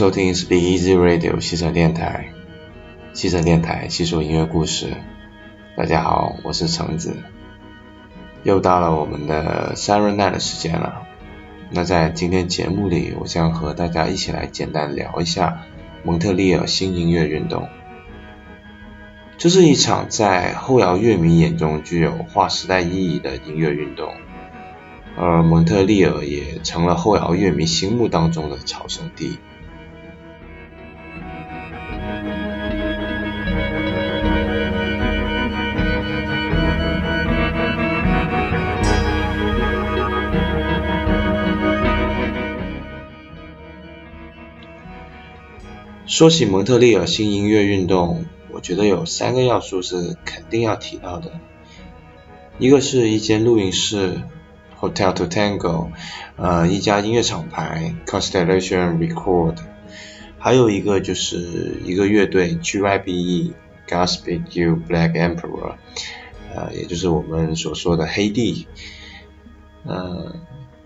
收听 Speak Easy Radio 西城电台，西城电台细说音乐故事。大家好，我是橙子，又到了我们的 Saturday Night 的时间了。那在今天节目里，我将和大家一起来简单聊一下蒙特利尔新音乐运动。这是一场在后摇乐迷眼中具有划时代意义的音乐运动，而蒙特利尔也成了后摇乐迷心目当中的朝圣地。说起蒙特利尔新音乐运动，我觉得有三个要素是肯定要提到的。一个是一间录音室，Hotel to Tango，呃，一家音乐厂牌，Constellation Record，还有一个就是一个乐队 GYBE Gospel You Black Emperor，呃，也就是我们所说的黑帝，呃。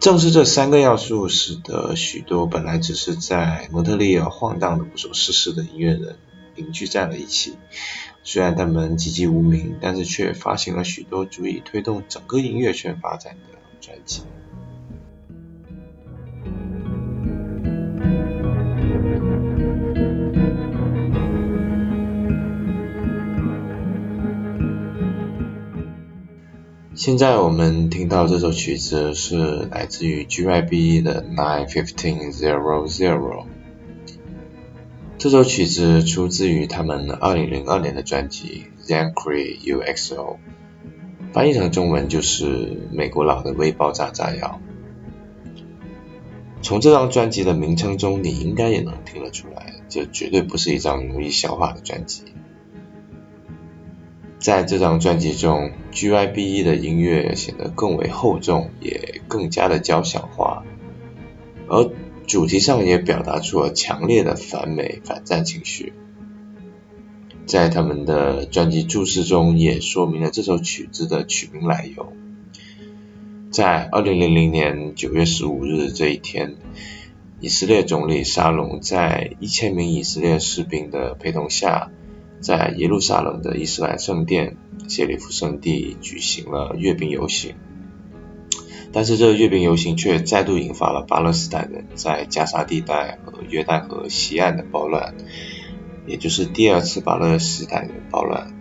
正是这三个要素，使得许多本来只是在蒙特利尔晃荡的无所事事的音乐人凝聚在了一起。虽然他们籍籍无名，但是却发行了许多足以推动整个音乐圈发展的专辑。现在我们听到这首曲子是来自于 GYB 的 Nine Fifteen Zero Zero。这首曲子出自于他们2002年的专辑 Zancre UXO，翻译成中文就是美国佬的微爆炸炸药。从这张专辑的名称中，你应该也能听得出来，这绝对不是一张容易消化的专辑。在这张专辑中，GYBE 的音乐显得更为厚重，也更加的交响化，而主题上也表达出了强烈的反美反战情绪。在他们的专辑注释中也说明了这首曲子的曲名来由。在2000年9月15日这一天，以色列总理沙龙在一千名以色列士兵的陪同下。在耶路撒冷的伊斯兰圣殿谢里夫圣地举行了阅兵游行，但是这个阅兵游行却再度引发了巴勒斯坦人在加沙地带和约旦河西岸的暴乱，也就是第二次巴勒斯坦人暴乱。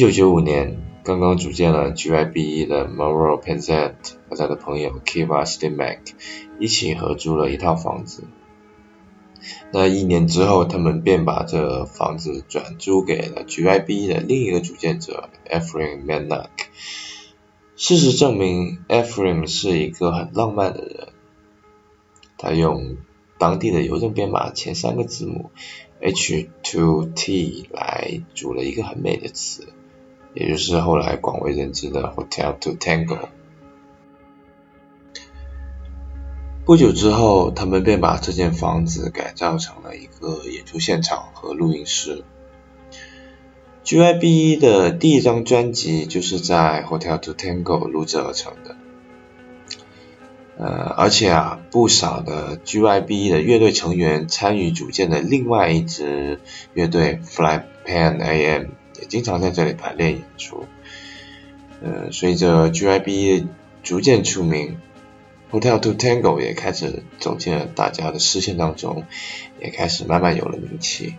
九九五年，刚刚组建了 GYBE 的 Maro Penzet 和他的朋友 Kiva Stimac 一起合租了一套房子。那一年之后，他们便把这房子转租给了 GYBE 的另一个组建者 Efrain Manak。事实证明，Efrain 是一个很浪漫的人。他用当地的邮政编码前三个字母 H2T 来组了一个很美的词，也就是后来广为人知的 Hotel to Tango。不久之后，他们便把这间房子改造成了一个演出现场和录音室。GYBE 的第一张专辑就是在 Hotel to Tango 录制而成的。呃，而且啊，不少的 GYBE 的乐队成员参与组建的另外一支乐队 Fly Pan AM 也经常在这里排练演出。呃，随着 GIB 逐渐出名，Hotel to Tango 也开始走进了大家的视线当中，也开始慢慢有了名气。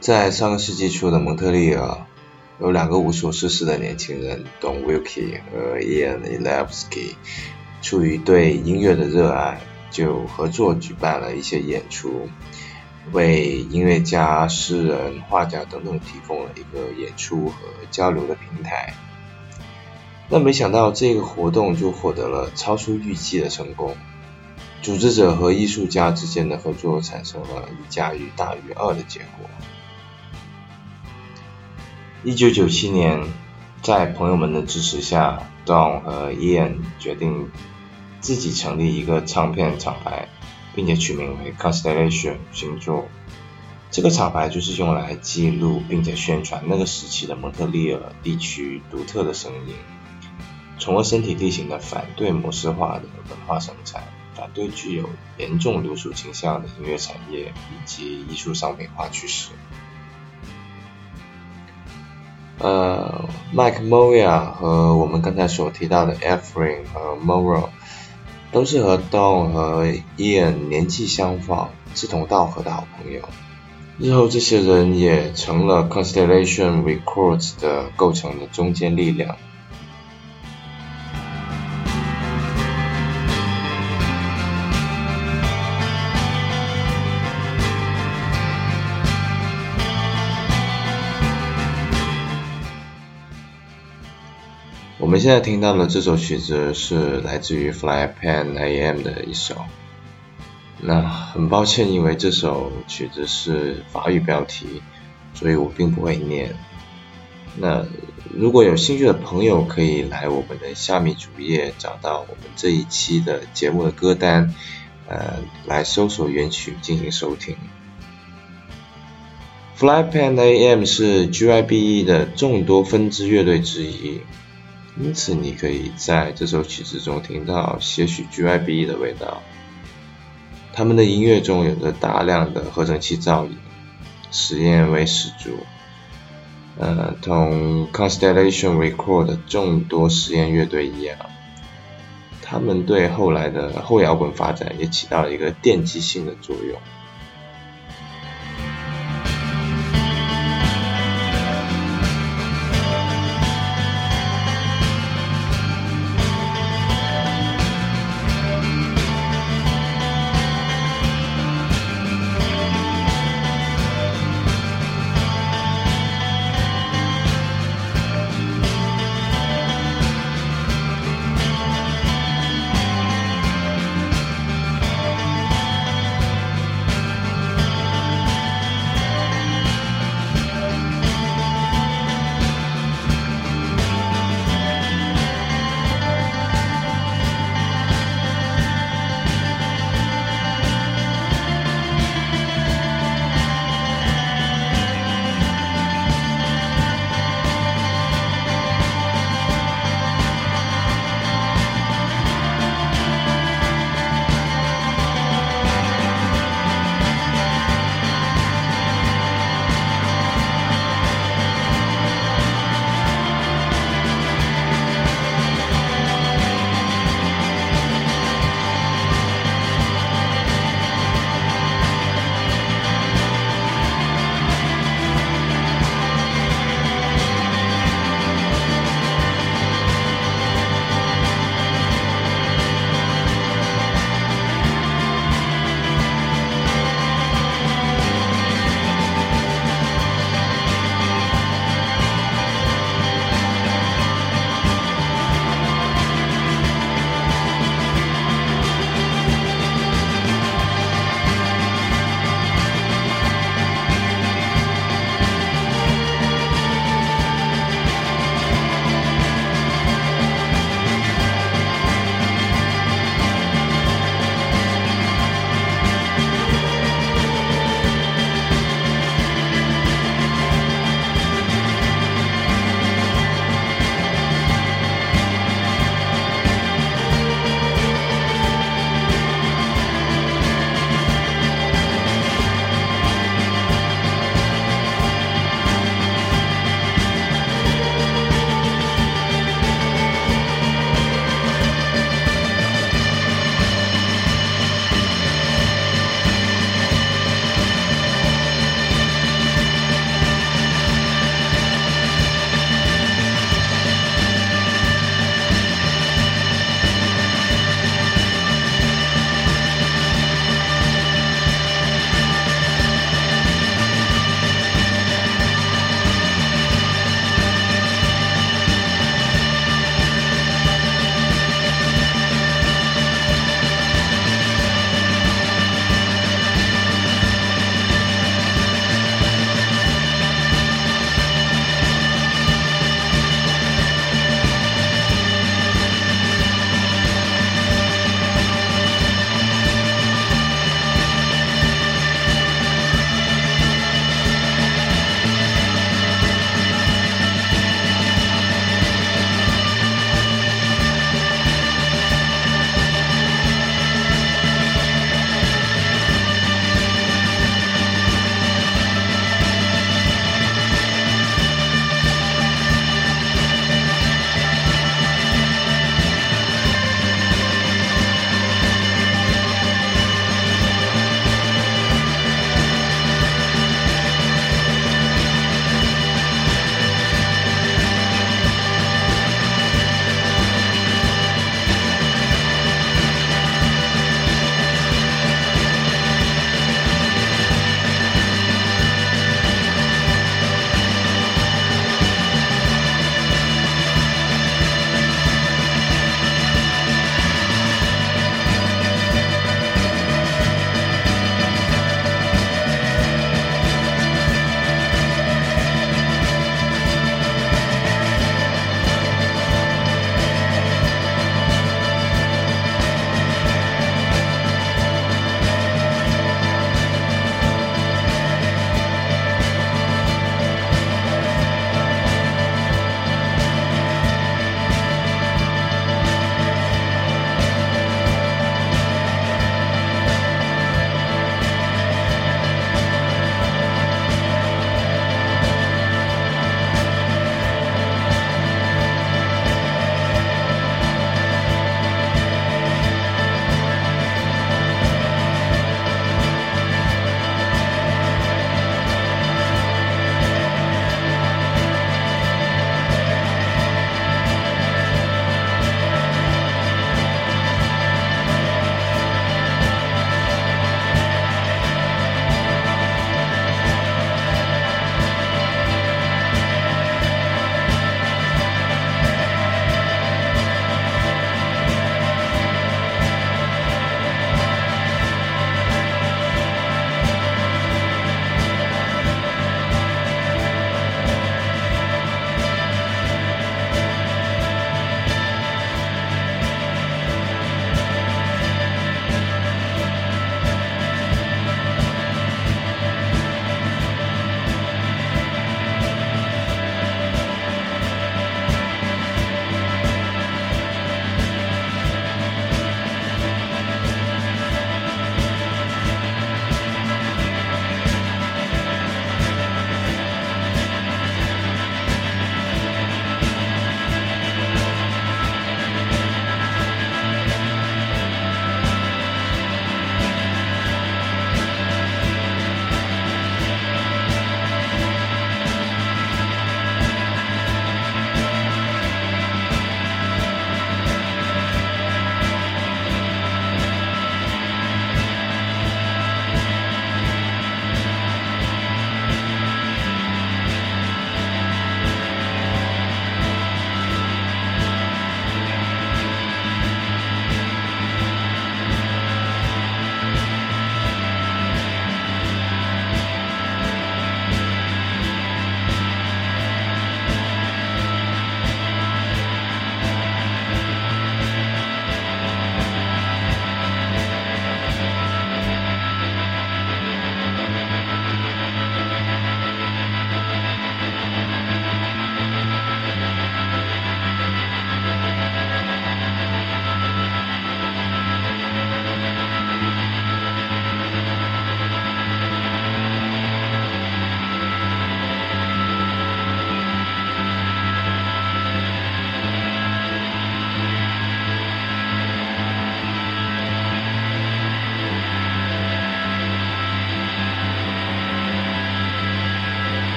在上个世纪初的蒙特利尔，有两个无所事事的年轻人，Don Wilkie 和 Ian Elevsky，出于对音乐的热爱，就合作举办了一些演出，为音乐家、诗人、画家等等提供了一个演出和交流的平台。那没想到这个活动就获得了超出预计的成功，组织者和艺术家之间的合作产生了一加一大于二的结果。一九九七年，在朋友们的支持下，Don 和 Ian 决定自己成立一个唱片厂牌，并且取名为 Constellation 星座。这个厂牌就是用来记录并且宣传那个时期的蒙特利尔地区独特的声音，从而身体力行的反对模式化的文化生产，反对具有严重流俗倾向的音乐产业以及艺术商品化趋势。呃，Mike Moya 和我们刚才所提到的 e f r i n 和 Morrow 都是和 Don 和 Ian 年纪相仿、志同道合的好朋友。日后这些人也成了 Constellation Records 的构成的中坚力量。我们现在听到的这首曲子是来自于 Fly Pan AM 的一首。那很抱歉，因为这首曲子是法语标题，所以我并不会念。那如果有兴趣的朋友，可以来我们的虾米主页找到我们这一期的节目的歌单，呃，来搜索原曲进行收听。Fly Pan AM 是 GYBE 的众多分支乐队之一。因此，你可以在这首曲子中听到些许 GYB 的味道。他们的音乐中有着大量的合成器噪音，实验味十足。呃，同 Constellation Record 众多实验乐队一样，他们对后来的后摇滚发展也起到了一个奠基性的作用。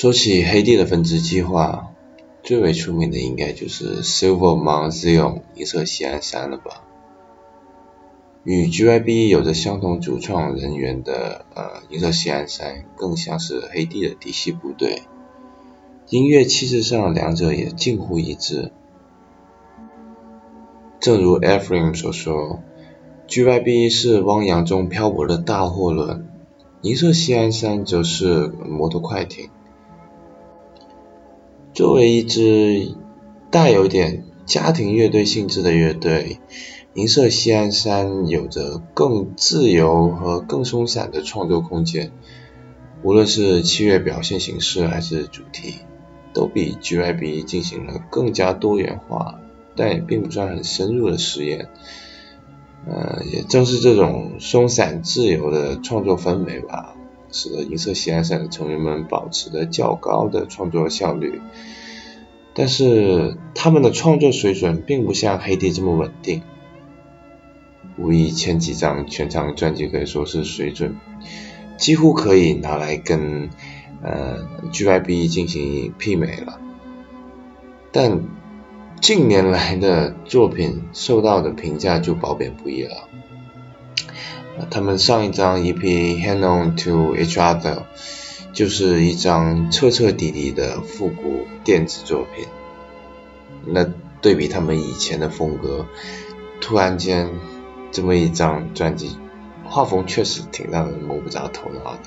说起黑帝的分支计划，最为出名的应该就是 Silver Mount Zion 银色西安山了吧？与 GYB 有着相同主创人员的呃银色西安山，更像是黑帝的嫡系部队。音乐气质上，两者也近乎一致。正如 Ephraim 所说，GYB 是汪洋中漂泊的大货轮，银色西安山则是摩托快艇。作为一支带有点家庭乐队性质的乐队。银色西安山有着更自由和更松散的创作空间，无论是器乐表现形式还是主题，都比 GYB 进行了更加多元化，但也并不算很深入的实验。呃，也正是这种松散自由的创作氛围吧，使得银色喜爱赛的成员们保持着较高的创作效率。但是他们的创作水准并不像黑帝这么稳定。无疑，前几张全场专辑可以说是水准几乎可以拿来跟呃 GYB 进行媲美了。但近年来的作品受到的评价就褒贬不一了。他们上一张 EP《Hang On To Each Other》就是一张彻彻底底的复古电子作品。那对比他们以前的风格，突然间。这么一张专辑，画风确实挺让人摸不着头脑的。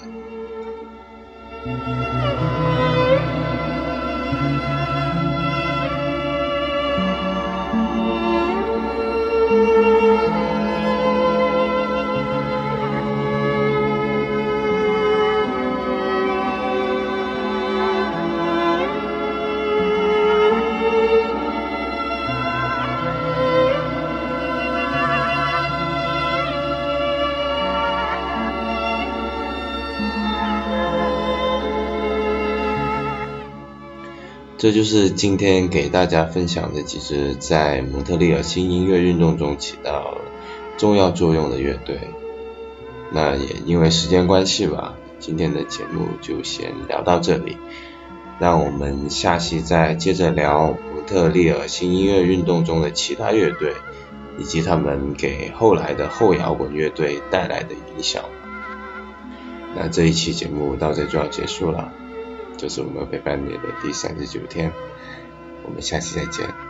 这就是今天给大家分享的几支在蒙特利尔新音乐运动中起到重要作用的乐队。那也因为时间关系吧，今天的节目就先聊到这里。让我们下期再接着聊蒙特利尔新音乐运动中的其他乐队，以及他们给后来的后摇滚乐队带来的影响。那这一期节目到这就要结束了。这是我们陪伴你的第三十九天，我们下期再见。